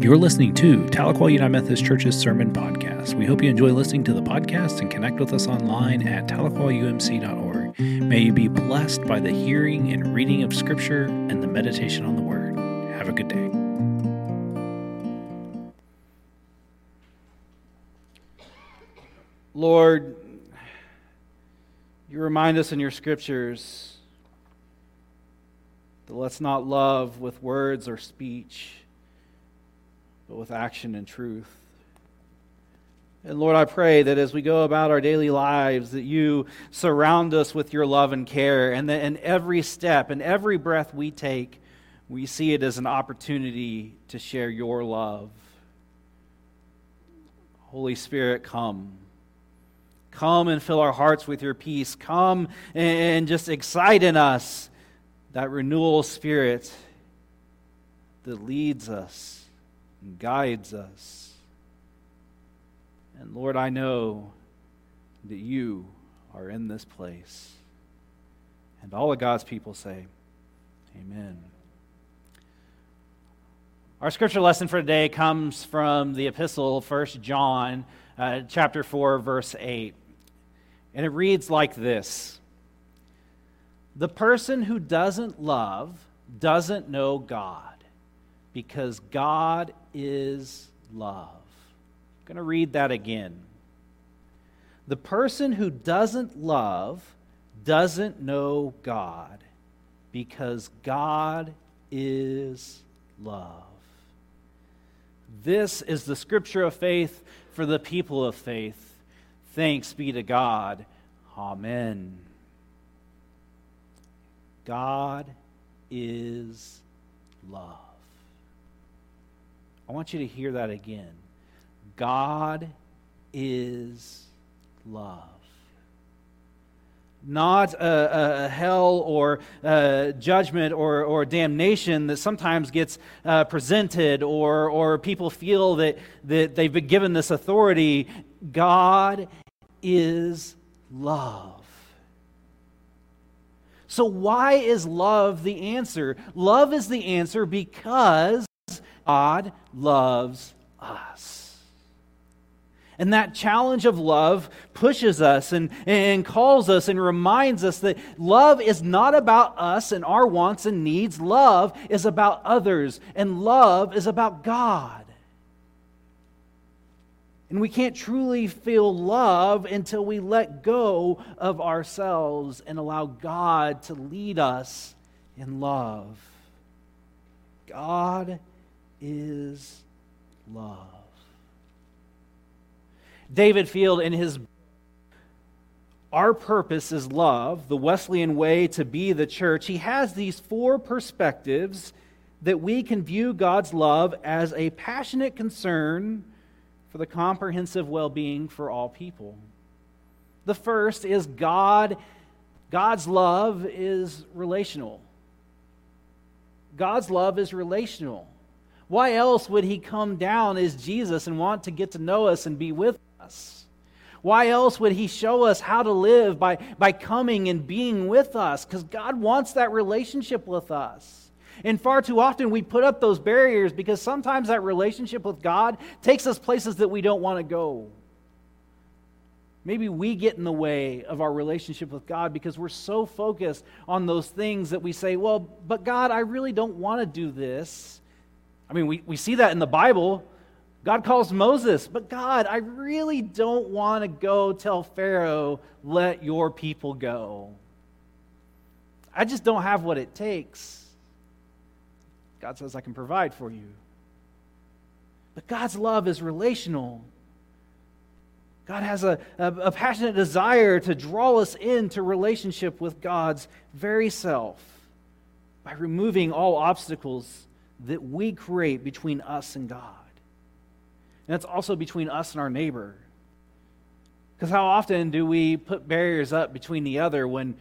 You're listening to Tahlequah United Methodist Church's Sermon Podcast. We hope you enjoy listening to the podcast and connect with us online at tahlequahumc.org. May you be blessed by the hearing and reading of Scripture and the meditation on the Word. Have a good day. Lord, you remind us in your scriptures that let's not love with words or speech but with action and truth. And Lord, I pray that as we go about our daily lives, that you surround us with your love and care, and that in every step and every breath we take, we see it as an opportunity to share your love. Holy Spirit, come. Come and fill our hearts with your peace. Come and just excite in us that renewal spirit that leads us and guides us. And Lord, I know that you are in this place. And all of God's people say, Amen. Our scripture lesson for today comes from the epistle, 1 John, uh, chapter 4, verse 8. And it reads like this The person who doesn't love doesn't know God because God is love. I'm going to read that again. The person who doesn't love doesn't know God because God is love. This is the scripture of faith for the people of faith. Thanks be to God. Amen. God is love. I want you to hear that again. God is love. Not a, a hell or a judgment or, or damnation that sometimes gets uh, presented or, or people feel that, that they've been given this authority. God is love. So, why is love the answer? Love is the answer because God loves us. And that challenge of love pushes us and, and calls us and reminds us that love is not about us and our wants and needs. Love is about others, and love is about God. And we can't truly feel love until we let go of ourselves and allow God to lead us in love. God is love. David Field, in his Our Purpose is Love, the Wesleyan Way to Be the Church, he has these four perspectives that we can view God's love as a passionate concern for the comprehensive well being for all people. The first is God, God's love is relational. God's love is relational. Why else would he come down as Jesus and want to get to know us and be with us? Why else would he show us how to live by, by coming and being with us? Because God wants that relationship with us. And far too often we put up those barriers because sometimes that relationship with God takes us places that we don't want to go. Maybe we get in the way of our relationship with God because we're so focused on those things that we say, well, but God, I really don't want to do this. I mean, we, we see that in the Bible. God calls Moses, but God, I really don't want to go tell Pharaoh, let your people go. I just don't have what it takes. God says, I can provide for you. But God's love is relational. God has a, a, a, passionate desire to draw us into relationship with God's very self by removing all obstacles that we create between us and God. And it's also between us and our neighbor. Because how often do we put barriers up between the other when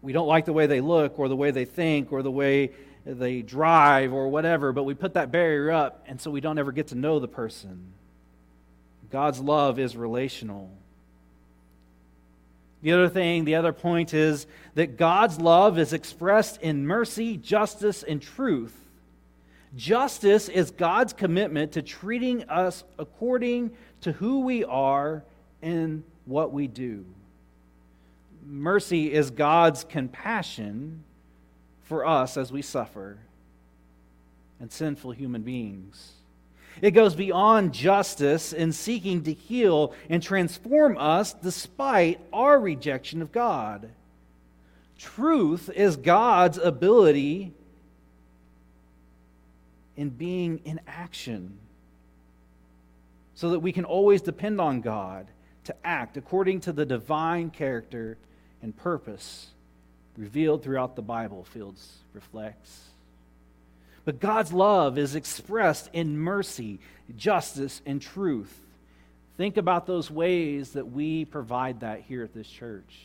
we don't like the way they look or the way they think or the way they drive or whatever, but we put that barrier up and so we don't ever get to know the person? God's love is relational. The other thing, the other point is that God's love is expressed in mercy, justice, and truth, Justice is God's commitment to treating us according to who we are and what we do. Mercy is God's compassion for us as we suffer and sinful human beings. It goes beyond justice in seeking to heal and transform us despite our rejection of God. Truth is God's ability in being in action so that we can always depend on God to act according to the divine character and purpose revealed throughout the Bible, Fields reflects. But God's love is expressed in mercy, justice, and truth. Think about those ways that we provide that here at this church.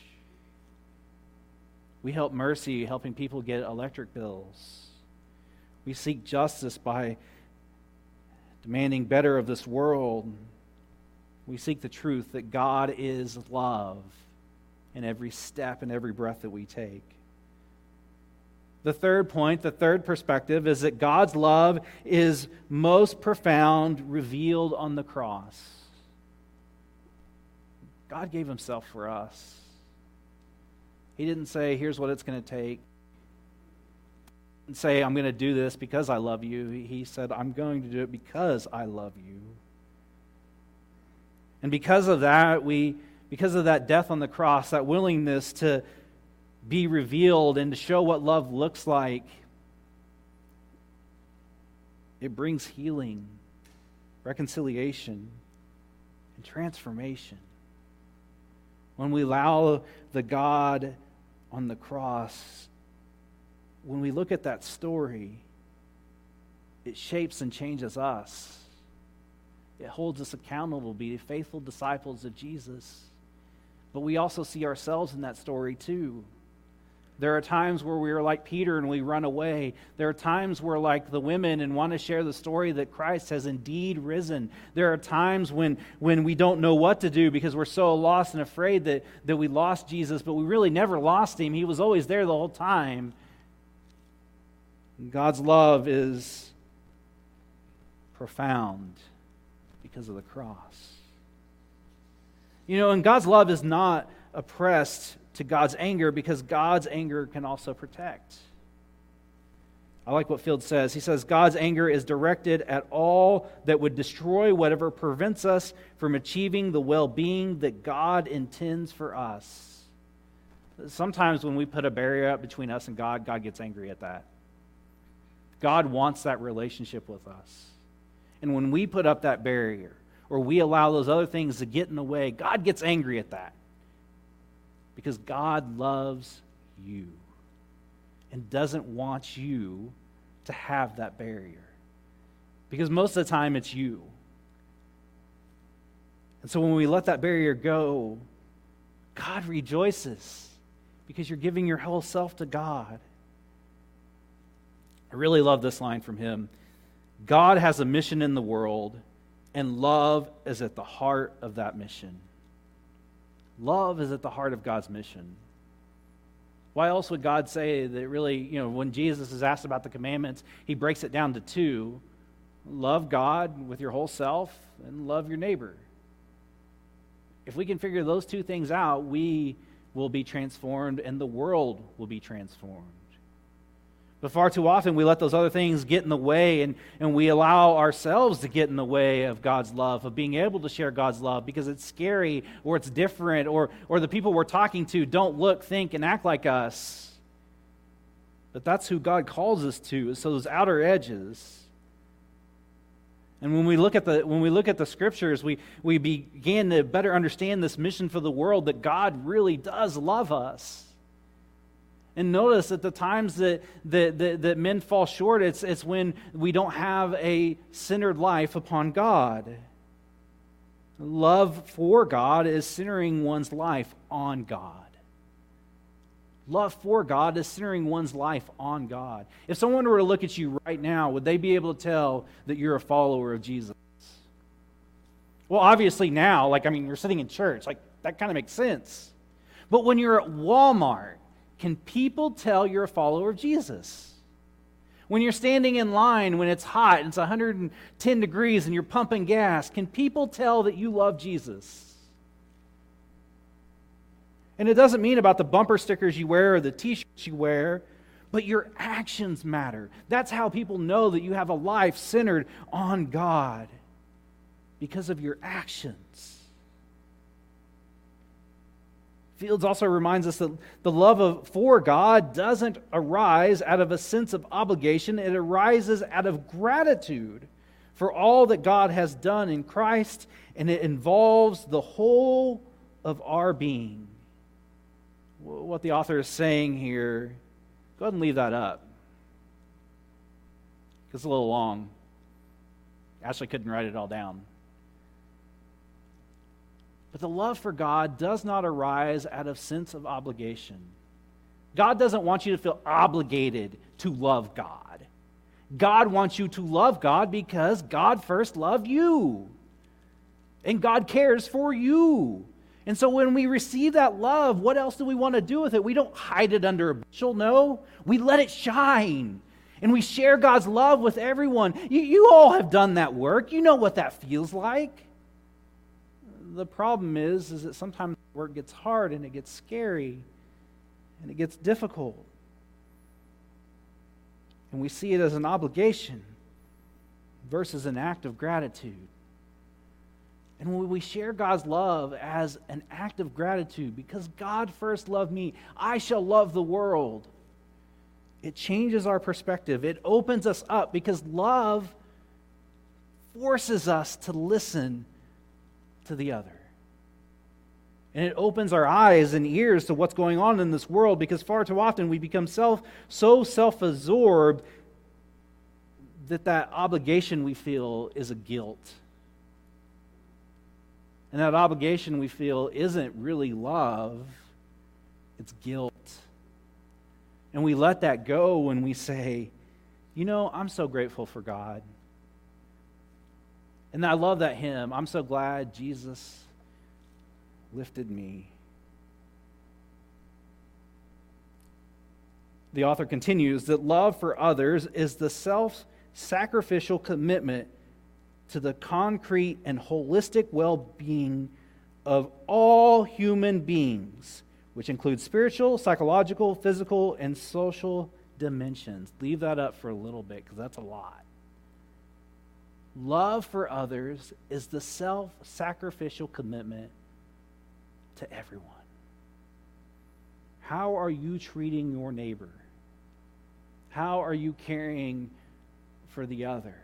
We help mercy, helping people get electric bills. We seek justice by demanding better of this world. We seek the truth that God is love in every step and every breath that we take. The third point, the third perspective, is that God's love is most profound, revealed on the cross. God gave himself for us. He didn't say, here's what it's going to take and say, I'm going to do this because I love you. He said, I'm going to do it because I love you. And because of that, we, because of that death on the cross, that willingness to be revealed and to show what love looks like, it brings healing, reconciliation, and transformation. When we allow the God on the cross when we look at that story, it shapes and changes us. It holds us accountable to be faithful disciples of Jesus. But we also see ourselves in that story too. There are times where we are like Peter and we run away. There are times where, like the women, and want to share the story that Christ has indeed risen. There are times when, when we don't know what to do because we're so lost and afraid that, that we lost Jesus, but we really never lost him. He was always there the whole time. God's love is profound because of the cross. You know, and God's love is not oppressed to God's anger because God's anger can also protect. I like what Field says. He says, God's anger is directed at all that would destroy whatever prevents us from achieving the well being that God intends for us. Sometimes when we put a barrier up between us and God, God gets angry at that. God wants that relationship with us. And when we put up that barrier or we allow those other things to get in the way, God gets angry at that. Because God loves you and doesn't want you to have that barrier. Because most of the time it's you. And so when we let that barrier go, God rejoices because you're giving your whole self to God. I really love this line from him God has a mission in the world, and love is at the heart of that mission. Love is at the heart of God's mission. Why else would God say that really, you know, when Jesus is asked about the commandments, he breaks it down to two love God with your whole self and love your neighbor. If we can figure those two things out, we will be transformed and the world will be transformed. But far too often, we let those other things get in the way and, and we allow ourselves to get in the way of God's love, of being able to share God's love because it's scary or it's different or, or the people we're talking to don't look, think, and act like us. But that's who God calls us to, so those outer edges. And when we look at the, when we look at the scriptures, we, we begin to better understand this mission for the world that God really does love us. And notice that the times that, that, that, that, men fall short, it's, it's when we don't have a centered life upon God. Love for God is centering one's life on God. Love for God is centering one's life on God. If someone were to look at you right now, would they be able to tell that you're a follower of Jesus? Well, obviously now, like, I mean, you're sitting in church, like, that kind of makes sense. But when you're at Walmart can people tell you're a follower of Jesus? When you're standing in line when it's hot and it's 110 degrees and you're pumping gas, can people tell that you love Jesus? And it doesn't mean about the bumper stickers you wear or the t shirts you wear, but your actions matter. That's how people know that you have a life centered on God because of your actions. Fields also reminds us that the love of, for God doesn't arise out of a sense of obligation, it arises out of gratitude for all that God has done in Christ, and it involves the whole of our being. What the author is saying here, go ahead and leave that up. It's a little long. Ashley couldn't write it all down. But the love for God does not arise out of sense of obligation. God doesn't want you to feel obligated to love God. God wants you to love God because God first loved you. And God cares for you. And so when we receive that love, what else do we want to do with it? We don't hide it under a bushel. No, we let it shine. And we share God's love with everyone. You, you all have done that work. You know what that feels like the problem is, is that sometimes work gets hard and it gets scary and it gets difficult. And we see it as an obligation versus an act of gratitude. And when we share God's love as an act of gratitude, because God first loved me, I shall love the world. It changes our perspective. It opens us up because love forces us to listen to the other. And it opens our eyes and ears to what's going on in this world because far too often we become self, so self absorbed that that obligation we feel is a guilt. And that obligation we feel isn't really love, it's guilt. And we let that go when we say, you know, I'm so grateful for God. And I love that hymn. I'm so glad Jesus lifted me. The author continues that love for others is the self sacrificial commitment to the concrete and holistic well being of all human beings, which includes spiritual, psychological, physical, and social dimensions. Leave that up for a little bit because that's a lot. Love for others is the self sacrificial commitment to everyone. How are you treating your neighbor? How are you caring for the other?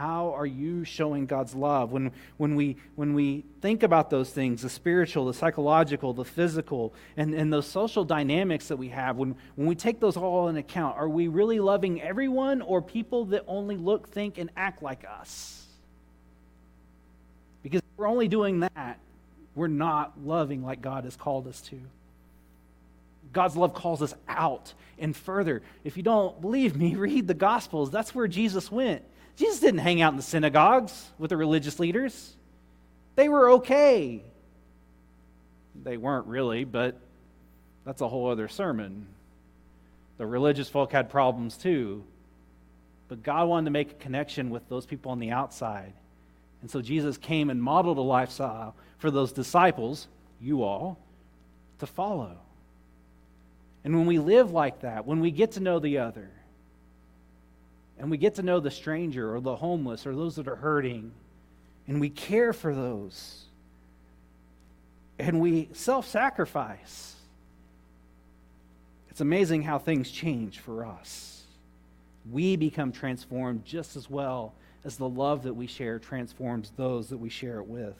How are you showing God's love? When, when, we, when we think about those things, the spiritual, the psychological, the physical, and, and those social dynamics that we have, when, when we take those all in account, are we really loving everyone or people that only look, think, and act like us? Because if we're only doing that, we're not loving like God has called us to. God's love calls us out and further. If you don't believe me, read the Gospels. That's where Jesus went. Jesus didn't hang out in the synagogues with the religious leaders. They were okay. They weren't really, but that's a whole other sermon. The religious folk had problems too. But God wanted to make a connection with those people on the outside. And so Jesus came and modeled a lifestyle for those disciples, you all, to follow. And when we live like that, when we get to know the other, and we get to know the stranger or the homeless or those that are hurting, and we care for those, and we self sacrifice. It's amazing how things change for us. We become transformed just as well as the love that we share transforms those that we share it with.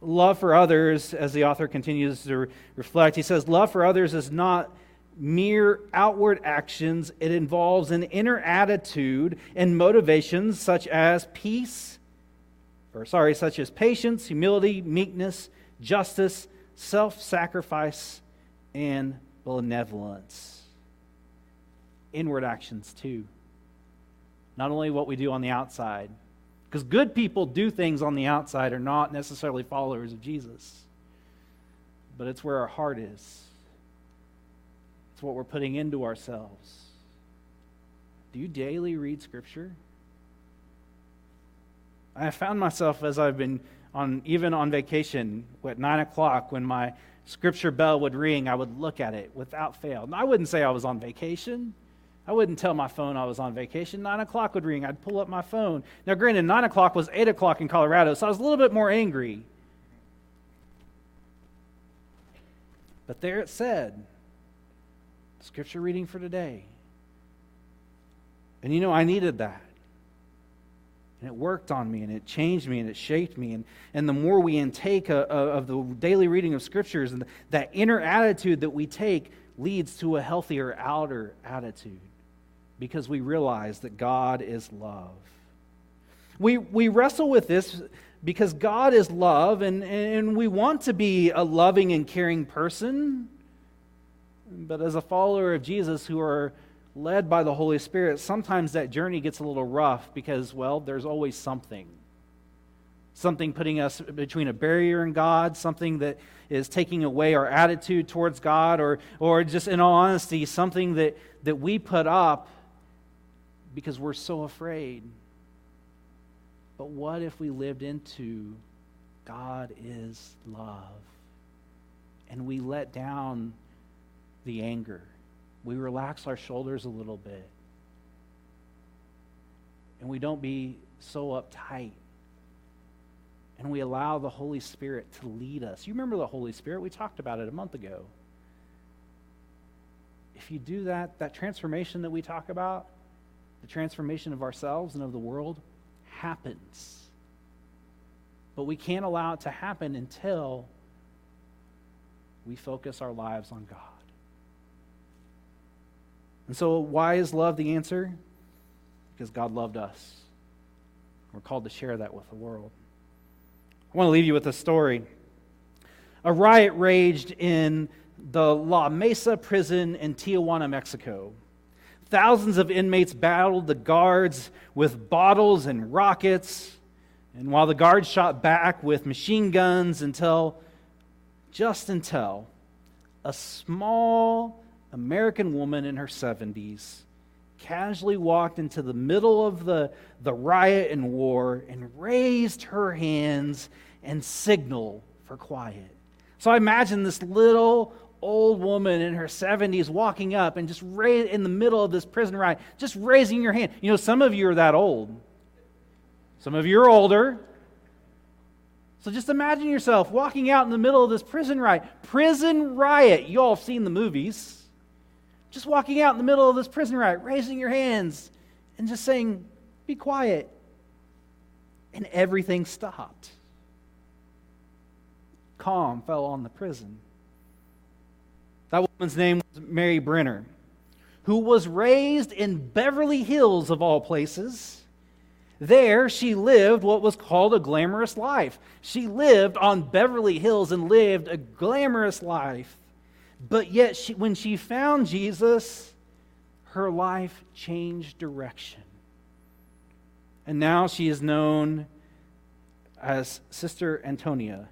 Love for others, as the author continues to reflect, he says, Love for others is not mere outward actions, it involves an inner attitude and motivations such as peace, or sorry, such as patience, humility, meekness, justice, self sacrifice, and benevolence. Inward actions, too. Not only what we do on the outside, because good people do things on the outside are not necessarily followers of Jesus, but it's where our heart is. It's what we're putting into ourselves. Do you daily read Scripture? I found myself as I've been on, even on vacation at nine o'clock when my Scripture bell would ring, I would look at it without fail. I wouldn't say I was on vacation. I wouldn't tell my phone I was on vacation. Nine o'clock would ring. I'd pull up my phone. Now, granted, nine o'clock was eight o'clock in Colorado, so I was a little bit more angry. But there it said, Scripture reading for today. And you know, I needed that. And it worked on me and it changed me and it shaped me. And, and the more we intake a, a, of the daily reading of scriptures and that inner attitude that we take leads to a healthier outer attitude because we realize that God is love. We, we wrestle with this because God is love and, and we want to be a loving and caring person. But as a follower of Jesus who are led by the Holy Spirit, sometimes that journey gets a little rough because, well, there's always something. Something putting us between a barrier and God, something that is taking away our attitude towards God, or, or just in all honesty, something that, that we put up because we're so afraid. But what if we lived into God is love and we let down the anger? we relax our shoulders a little bit. And we don't be so uptight. And we allow the Holy Spirit to lead us. You remember the Holy Spirit? We talked about it a month ago. If you do that, that transformation that we talk about, the transformation of ourselves and of the world, happens. But we can't allow it to happen until we focus our lives on God. And so, why is love the answer? Because God loved us. We're called to share that with the world. I want to leave you with a story. A riot raged in the La Mesa prison in Tijuana, Mexico. Thousands of inmates battled the guards with bottles and rockets. And while the guards shot back with machine guns until, just until, a small American woman in her 70s casually walked into the middle of the, the riot and war and raised her hands and signaled for quiet. So I imagine this little old woman in her 70s walking up and just raise, in the middle of this prison riot, just raising your hand. You know, some of you are that old. Some of you are older. So just imagine yourself walking out in the middle of this prison riot. Prison riot. You all have seen the movies just walking out in the middle of this prison riot, raising your hands and just saying, Be quiet. And everything stopped. Calm fell on the prison. That woman's name was Mary Brenner, who was raised in Beverly Hills, of all places. There, she lived what was called a glamorous life. She lived on Beverly Hills and lived a glamorous life. But yet, she, when she found Jesus, her life changed direction. And now she is known as Sister Antonia.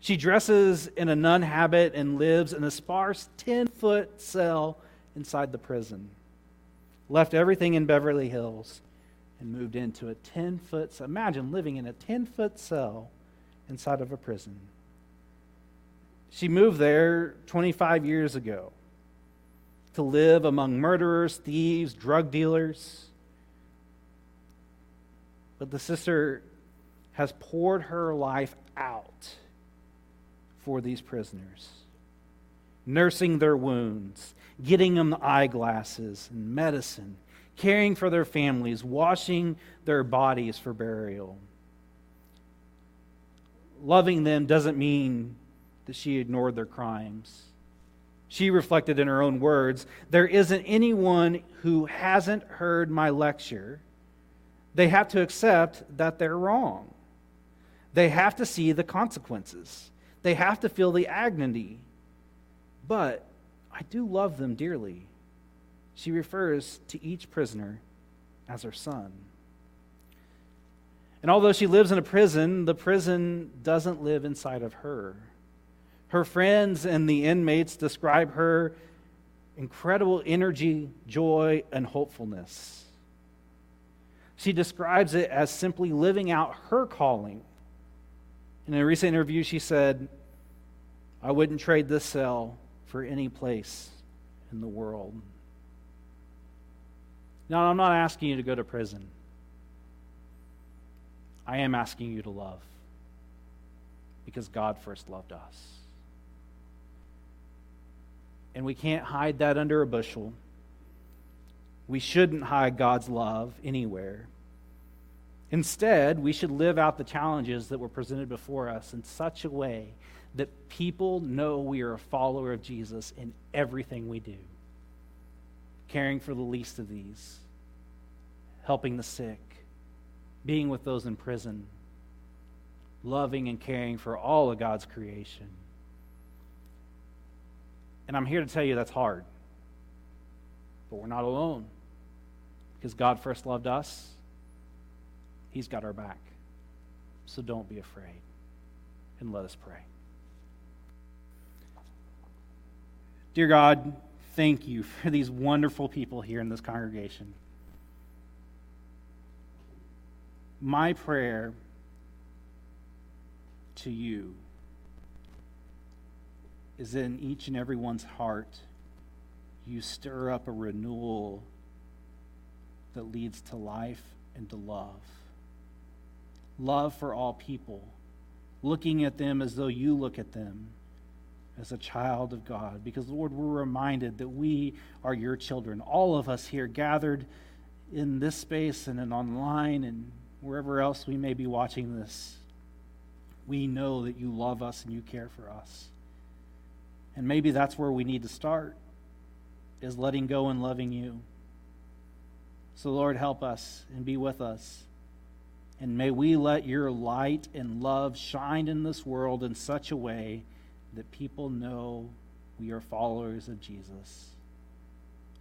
She dresses in a nun habit and lives in a sparse 10 foot cell inside the prison. Left everything in Beverly Hills and moved into a 10 foot cell. Imagine living in a 10 foot cell inside of a prison. She moved there 25 years ago to live among murderers, thieves, drug dealers. But the sister has poured her life out for these prisoners, nursing their wounds, getting them eyeglasses and medicine, caring for their families, washing their bodies for burial. Loving them doesn't mean that she ignored their crimes. She reflected in her own words There isn't anyone who hasn't heard my lecture. They have to accept that they're wrong. They have to see the consequences. They have to feel the agony. But I do love them dearly. She refers to each prisoner as her son. And although she lives in a prison, the prison doesn't live inside of her. Her friends and the inmates describe her incredible energy, joy, and hopefulness. She describes it as simply living out her calling. In a recent interview, she said, I wouldn't trade this cell for any place in the world. Now, I'm not asking you to go to prison. I am asking you to love because God first loved us. And we can't hide that under a bushel. We shouldn't hide God's love anywhere. Instead, we should live out the challenges that were presented before us in such a way that people know we are a follower of Jesus in everything we do. Caring for the least of these, helping the sick, being with those in prison, loving and caring for all of God's creation. And I'm here to tell you that's hard. But we're not alone. Because God first loved us, He's got our back. So don't be afraid. And let us pray. Dear God, thank you for these wonderful people here in this congregation. My prayer to you is in each and every one's heart, you stir up a renewal that leads to life and to love. Love for all people, looking at them as though you look at them as a child of God. Because, Lord, we're reminded that we are your children. All of us here gathered in this space and in online and wherever else we may be watching this, we know that you love us and you care for us. And maybe that's where we need to start, is letting go and loving you. So, Lord, help us and be with us. And may we let your light and love shine in this world in such a way that people know we are followers of Jesus.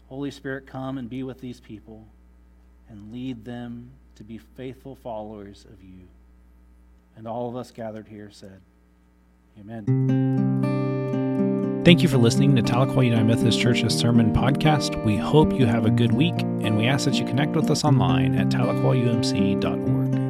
Holy Spirit, come and be with these people and lead them to be faithful followers of you. And all of us gathered here said, Amen. Thank you for listening to Tahlequah United Methodist Church's Sermon Podcast. We hope you have a good week, and we ask that you connect with us online at tahlequahumc.org.